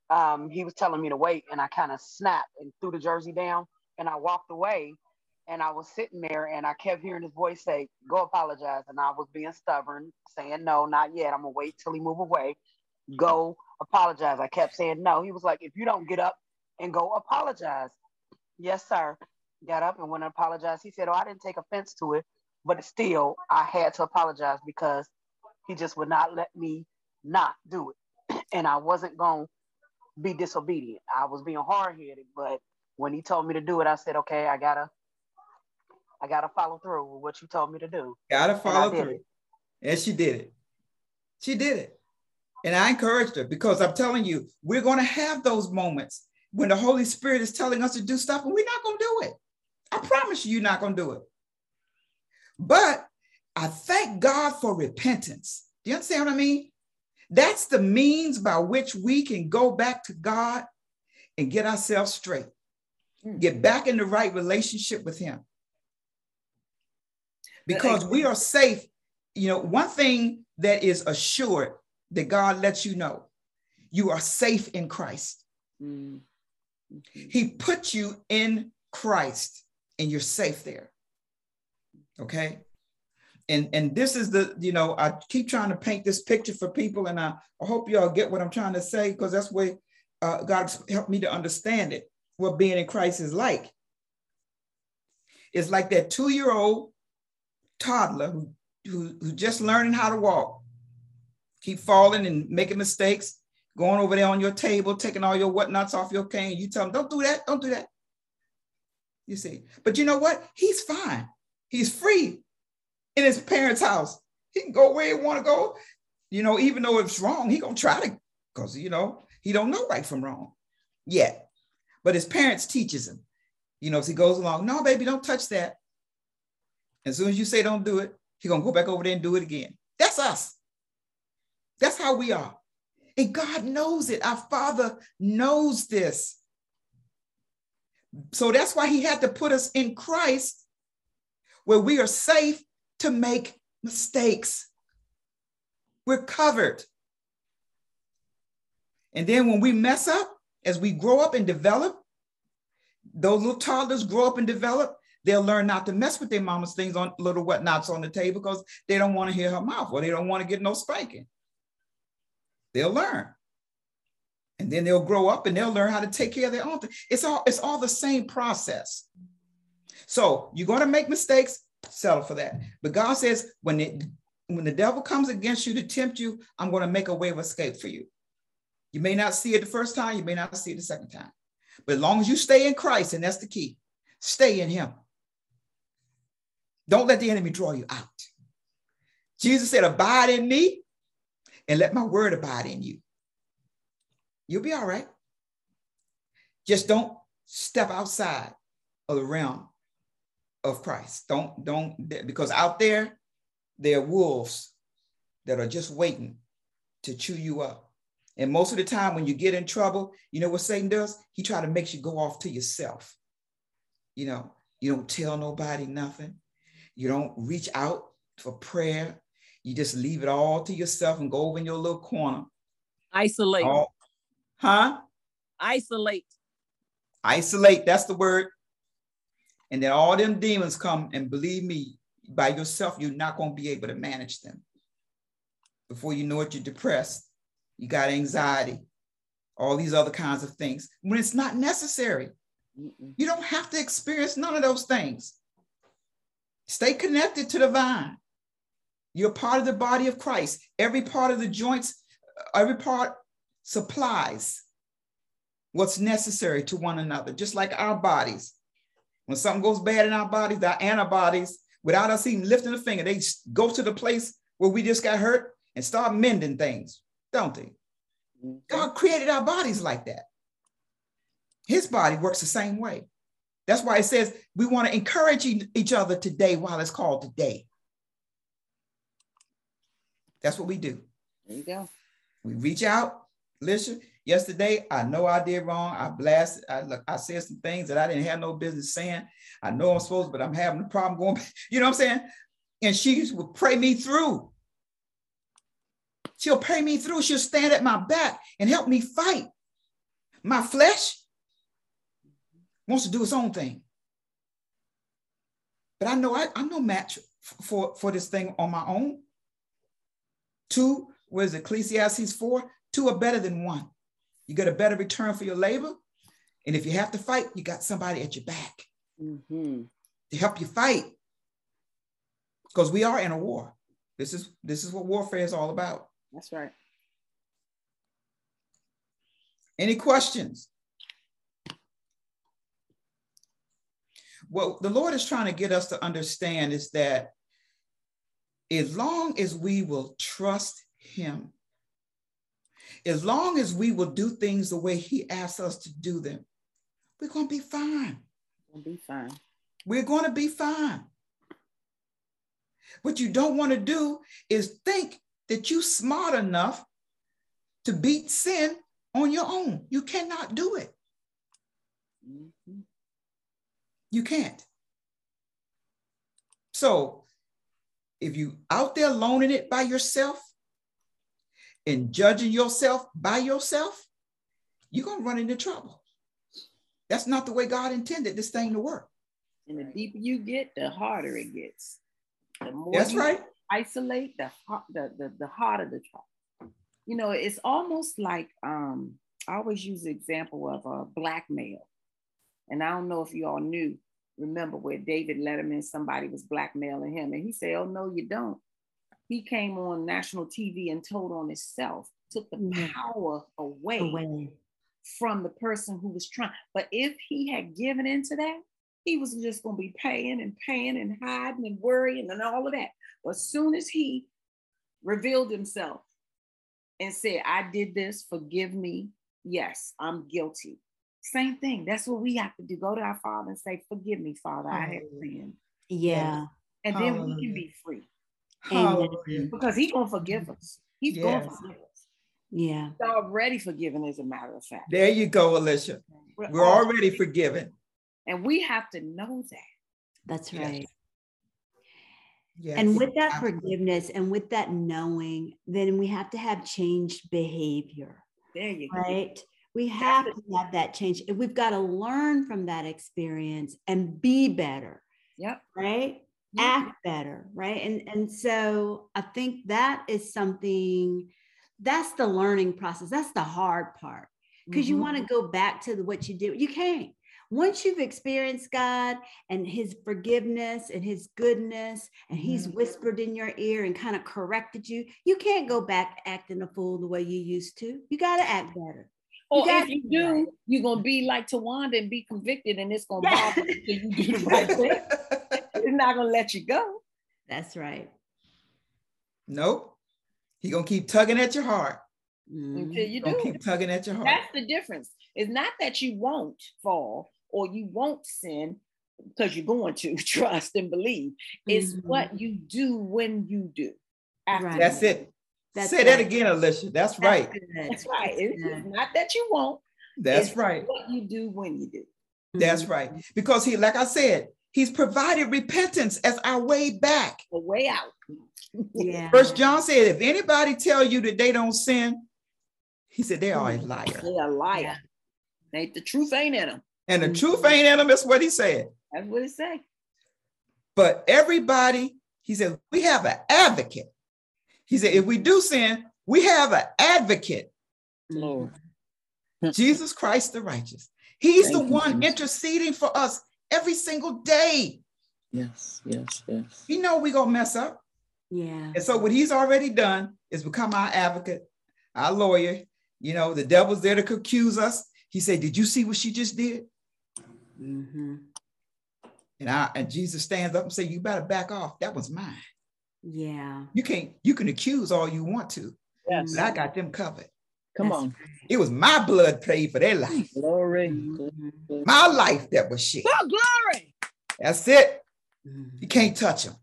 um, he was telling me to wait, and I kind of snapped and threw the jersey down, and I walked away, and I was sitting there and I kept hearing his voice say, Go apologize. And I was being stubborn, saying, No, not yet. I'm going to wait till he move away. Go apologize. I kept saying, No. He was like, If you don't get up and go apologize. Yes, sir. Got up and went and apologized. He said, Oh, I didn't take offense to it, but still, I had to apologize because he just would not let me not do it. And I wasn't going to be disobedient. I was being hard headed, but when he told me to do it, I said, Okay, I got to I gotta follow through with what you told me to do. Gotta follow and through. And she did it. She did it. And I encouraged her because I'm telling you, we're going to have those moments when the Holy Spirit is telling us to do stuff and we're not going to do it. I promise you, you're not going to do it. But I thank God for repentance. Do you understand what I mean? That's the means by which we can go back to God and get ourselves straight, mm. get back in the right relationship with Him because we are safe. You know, one thing that is assured that God lets you know you are safe in Christ. Mm-hmm. He put you in Christ and you're safe there. Okay. And, and this is the, you know, I keep trying to paint this picture for people, and I, I hope y'all get what I'm trying to say because that's where uh, God's helped me to understand it, what being in Christ is like. It's like that two year old toddler who, who, who just learning how to walk, keep falling and making mistakes, going over there on your table, taking all your whatnots off your cane, you tell them, don't do that, don't do that. You see, but you know what? He's fine. He's free in his parents' house. He can go where he want to go. You know, even though it's wrong, he gonna try to, because you know, he don't know right from wrong yet. But his parents teaches him. You know, as he goes along, no, baby, don't touch that. As soon as you say don't do it, he gonna go back over there and do it again. That's us. That's how we are. And God knows it. Our Father knows this. So that's why he had to put us in Christ where we are safe to make mistakes. We're covered. And then when we mess up, as we grow up and develop, those little toddlers grow up and develop, they'll learn not to mess with their mama's things on little whatnots on the table because they don't want to hear her mouth or they don't want to get no spanking. They'll learn. And then they'll grow up and they'll learn how to take care of their own thing. It's all, it's all the same process. So you're going to make mistakes, settle for that. But God says, when it when the devil comes against you to tempt you, I'm going to make a way of escape for you. You may not see it the first time, you may not see it the second time. But as long as you stay in Christ, and that's the key, stay in Him. Don't let the enemy draw you out. Jesus said, Abide in me and let my word abide in you. You'll be all right. Just don't step outside of the realm of Christ. Don't, don't, because out there, there are wolves that are just waiting to chew you up. And most of the time, when you get in trouble, you know what Satan does? He try to make you go off to yourself. You know, you don't tell nobody nothing. You don't reach out for prayer. You just leave it all to yourself and go over in your little corner. Isolate. Huh? Isolate. Isolate. That's the word. And then all them demons come and believe me, by yourself, you're not going to be able to manage them. Before you know it, you're depressed you got anxiety, all these other kinds of things when it's not necessary. You don't have to experience none of those things. Stay connected to the vine. You're part of the body of Christ. Every part of the joints, every part supplies what's necessary to one another, just like our bodies. When something goes bad in our bodies, our antibodies, without us even lifting a finger, they go to the place where we just got hurt and start mending things don't they? Mm-hmm. God created our bodies like that. His body works the same way. That's why it says we want to encourage each other today while it's called today. That's what we do. There you go. We reach out. Listen, yesterday I know I did wrong. I blasted. I look. I said some things that I didn't have no business saying. I know I'm supposed, but I'm having a problem going. You know what I'm saying? And she would pray me through. She'll pray me through. She'll stand at my back and help me fight. My flesh wants to do its own thing. But I know I, I'm no match for, for this thing on my own. Two, where's Ecclesiastes 4? Two are better than one. You get a better return for your labor. And if you have to fight, you got somebody at your back mm-hmm. to help you fight. Because we are in a war. This is this is what warfare is all about. That's right. Any questions? What the Lord is trying to get us to understand is that as long as we will trust Him, as long as we will do things the way He asks us to do them, we're going to be fine. We'll be fine. We're going to be fine. What you don't want to do is think that you're smart enough to beat sin on your own. You cannot do it. Mm-hmm. You can't. So if you out there loaning it by yourself and judging yourself by yourself, you're gonna run into trouble. That's not the way God intended this thing to work. And the deeper you get, the harder it gets. The more That's right isolate, the, the, the, the harder the trouble. You know, it's almost like um, I always use the example of a blackmail. And I don't know if you all knew remember where David Letterman, somebody was blackmailing him, and he said, "Oh no, you don't." He came on national TV and told on himself, took the mm-hmm. power away, away from the person who was trying. But if he had given into that, he was just going to be paying and paying and hiding and worrying and all of that. But as soon as he revealed himself and said, I did this, forgive me. Yes, I'm guilty. Same thing. That's what we have to do. Go to our Father and say, Forgive me, Father, I have sinned. Yeah. And then Hallelujah. we can be free. Hallelujah. Because He's going to forgive us. He's yes. going to forgive us. Yeah. He's already forgiven, as a matter of fact. There you go, Alicia. We're, We're already forgiven. And we have to know that. That's right. Yes. Yes. And with that forgiveness and with that knowing, then we have to have changed behavior. There you go. Right? We have to have that change. We've got to learn from that experience and be better. Yep. Right? Yep. Act better. Right. And and so I think that is something that's the learning process. That's the hard part. Because mm-hmm. you want to go back to the, what you did. You can't once you've experienced God and his forgiveness and his goodness, and he's mm-hmm. whispered in your ear and kind of corrected you, you can't go back acting a fool the way you used to. You got to act better. Or you if you do, right. you're gonna be like Tawanda and be convicted, and it's gonna yeah. bother you till you do the right thing. it's not gonna let you go. That's right. Nope. He gonna keep tugging at your heart. Mm-hmm. Until you do. Keep tugging at your heart. That's the difference. It's not that you won't fall or you won't sin because you're going to trust and believe. It's mm-hmm. what you do when you do. Right. That's it. That's Say right. that again, Alicia. That's, That's right. That's right. It's not that you won't. That's right. What you do when you do. That's mm-hmm. right. Because he, like I said, he's provided repentance as our way back. A way out. Yeah. First John said, if anybody tell you that they don't sin, he said they are a liar. They are a liar. Ain't the truth ain't in them. And the truth ain't in them. That's what he said. That's what it said. But everybody, he said, we have an advocate. He said, if we do sin, we have an advocate. Lord. Jesus Christ the righteous. He's Thank the one Jesus. interceding for us every single day. Yes, yes, yes. He know we gonna mess up. Yeah. And so what he's already done is become our advocate, our lawyer. You know, the devil's there to accuse us. He said, Did you see what she just did? Mm-hmm. And I and Jesus stands up and say, "You better back off. That was mine." Yeah. You can't. You can accuse all you want to. Yes. But I got them covered. Come That's on. It was my blood paid for their life. Glory. Mm-hmm. My life that was shit. Oh, glory. That's it. Mm-hmm. You can't touch them.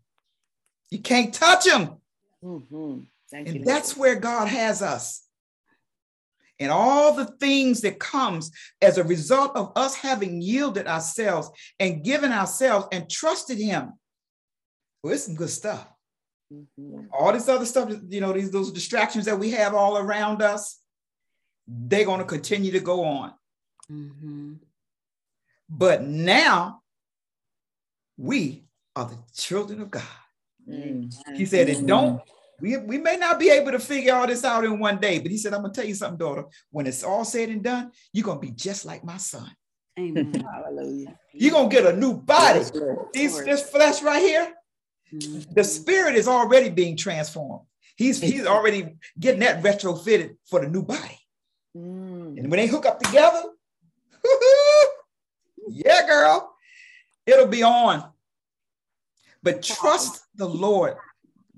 You can't touch them. Mm-hmm. and you, that's where God has us and all the things that comes as a result of us having yielded ourselves and given ourselves and trusted him well it's some good stuff mm-hmm. all this other stuff you know these those distractions that we have all around us they're going to continue to go on mm-hmm. but now we are the children of god mm-hmm. he said and don't we, we may not be able to figure all this out in one day, but he said, I'm gonna tell you something, daughter. When it's all said and done, you're gonna be just like my son. Amen. Hallelujah. You're gonna get a new body. These, this flesh right here, mm-hmm. the spirit is already being transformed. He's he's already getting that retrofitted for the new body. Mm. And when they hook up together, yeah, girl, it'll be on. But trust the Lord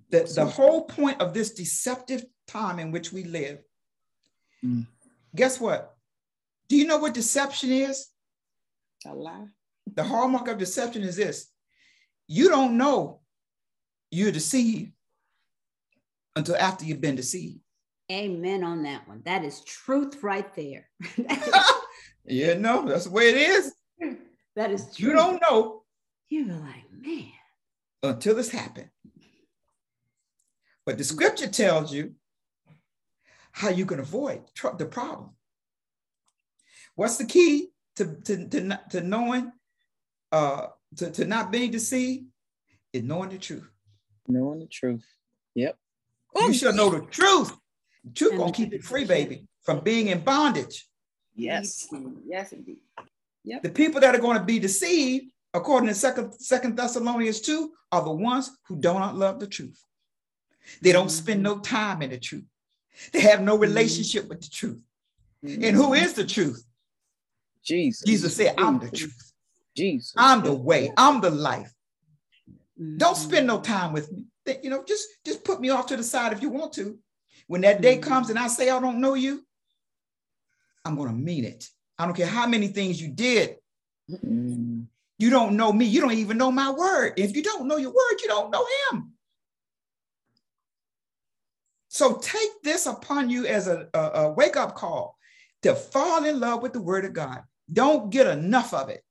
the, the whole point of this deceptive time in which we live, mm. guess what? Do you know what deception is? A lie. The hallmark of deception is this you don't know you're deceived until after you've been deceived. Amen on that one. That is truth right there. yeah, no, that's the way it is. That is true. You don't know. You were like, man. Until this happened. But the scripture tells you how you can avoid tr- the problem. What's the key to, to, to, to knowing, uh, to, to not being deceived? Is knowing the truth. Knowing the truth. Yep. You should know the truth. The truth gonna keep it free, baby, from being in bondage. Yes. Yes, indeed. Yep. The people that are going to be deceived, according to second, second Thessalonians 2, are the ones who do not love the truth. They don't spend no mm-hmm. time in the truth. They have no relationship mm-hmm. with the truth. Mm-hmm. And who is the truth? Jesus. Jesus said, I'm the truth. Jesus. I'm the way. I'm the life. Don't spend no time with me. You know, just just put me off to the side if you want to. When that day mm-hmm. comes and I say I don't know you, I'm going to mean it. I don't care how many things you did. You don't know me. You don't even know my word. If you don't know your word, you don't know him. So take this upon you as a, a, a wake up call to fall in love with the word of God. Don't get enough of it.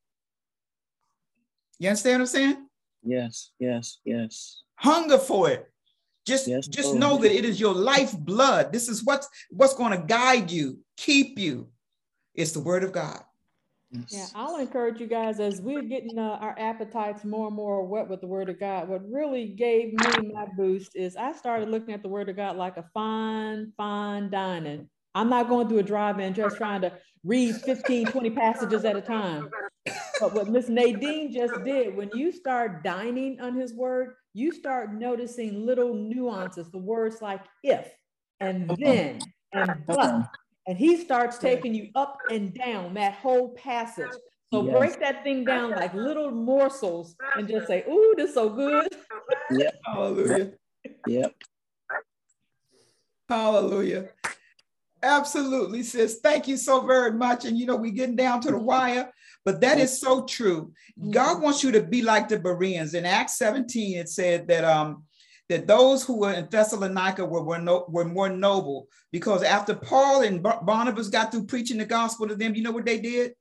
You understand what I'm saying? Yes, yes, yes. Hunger for it. Just, yes, just Lord. know that it is your life blood. This is what's what's going to guide you, keep you. It's the word of God. Yes. Yeah, I'll encourage you guys as we're getting uh, our appetites more and more whet with the Word of God. What really gave me my boost is I started looking at the Word of God like a fine, fine dining. I'm not going through a drive-in just trying to read 15, 20 passages at a time. But what Miss Nadine just did, when you start dining on his word, you start noticing little nuances, the words like if and uh-huh. then and uh-huh. but. And he starts taking you up and down that whole passage. So yes. break that thing down like little morsels and just say, ooh, this is so good. Yep. Hallelujah. Yep. Hallelujah. Absolutely, sis. Thank you so very much. And you know, we're getting down to the wire, but that is so true. God wants you to be like the Bereans. In Acts 17, it said that um that those who were in Thessalonica were, were, no, were more noble because after Paul and Barnabas got through preaching the gospel to them, you know what they did?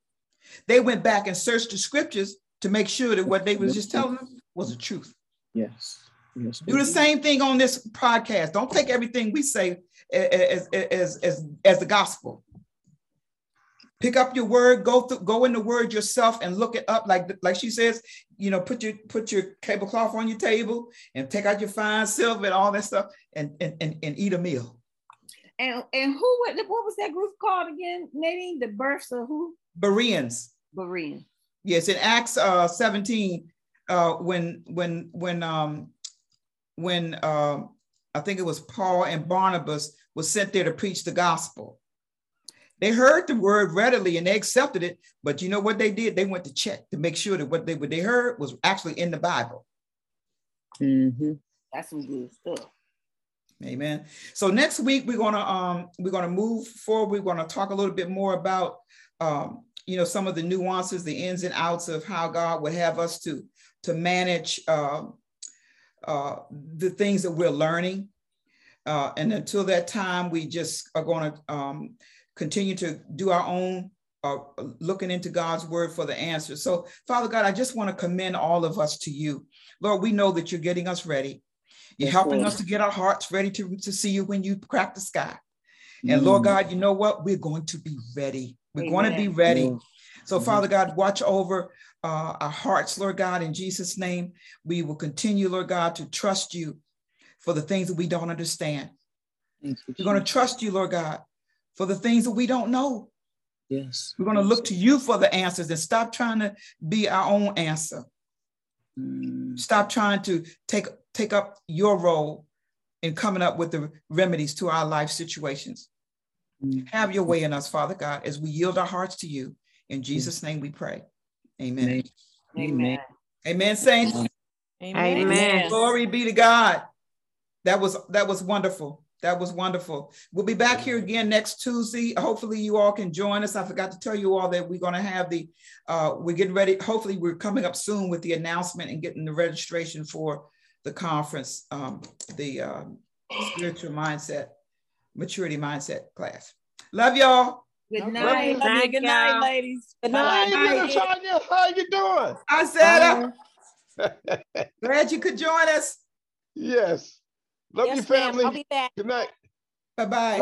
They went back and searched the scriptures to make sure that what they was just telling them was the truth. Yes. Yes. Do the same thing on this podcast. Don't take everything we say as, as, as, as the gospel. Pick up your word, go through, go in the word yourself and look it up. Like, like she says, you know, put your put your tablecloth on your table and take out your fine silver and all that stuff and and, and, and eat a meal. And and who what was that group called again, Nadine? The births of who? Bereans. Bereans. Yes, in Acts uh, 17, uh, when when when um when uh, I think it was Paul and Barnabas was sent there to preach the gospel. They heard the word readily and they accepted it, but you know what they did? They went to check to make sure that what they what they heard was actually in the Bible. Mm-hmm. That's some good stuff. Amen. So next week we're gonna um we're gonna move forward. We're gonna talk a little bit more about um you know some of the nuances, the ins and outs of how God would have us to to manage uh, uh, the things that we're learning uh, and until that time, we just are going to um, continue to do our own uh, looking into God's word for the answer. So, Father God, I just want to commend all of us to you. Lord, we know that you're getting us ready. You're helping us to get our hearts ready to, to see you when you crack the sky. And mm. Lord God, you know what? We're going to be ready. We're Amen. going to be ready. Mm. So, Father God, watch over uh, our hearts, Lord God, in Jesus' name. We will continue, Lord God, to trust you for the things that we don't understand. We're going to trust you, Lord God, for the things that we don't know. Yes. We're going to look to you for the answers and stop trying to be our own answer. Mm. Stop trying to take, take up your role in coming up with the remedies to our life situations. Mm. Have your way in us, Father God, as we yield our hearts to you. In Jesus' name we pray. Amen. Amen. Amen, saints. Amen. Amen. Glory be to God that was that was wonderful. That was wonderful. We'll be back here again next Tuesday. Hopefully, you all can join us. I forgot to tell you all that we're going to have the, uh, we're getting ready. Hopefully, we're coming up soon with the announcement and getting the registration for the conference, um, the uh, spiritual mindset, maturity mindset class. Love y'all. Good night. Love you. Good night, ladies. Good night. Hey, How you doing? I said, uh, glad you could join us. Yes. Love yes, you, family. I'll be back. Good night. Bye bye.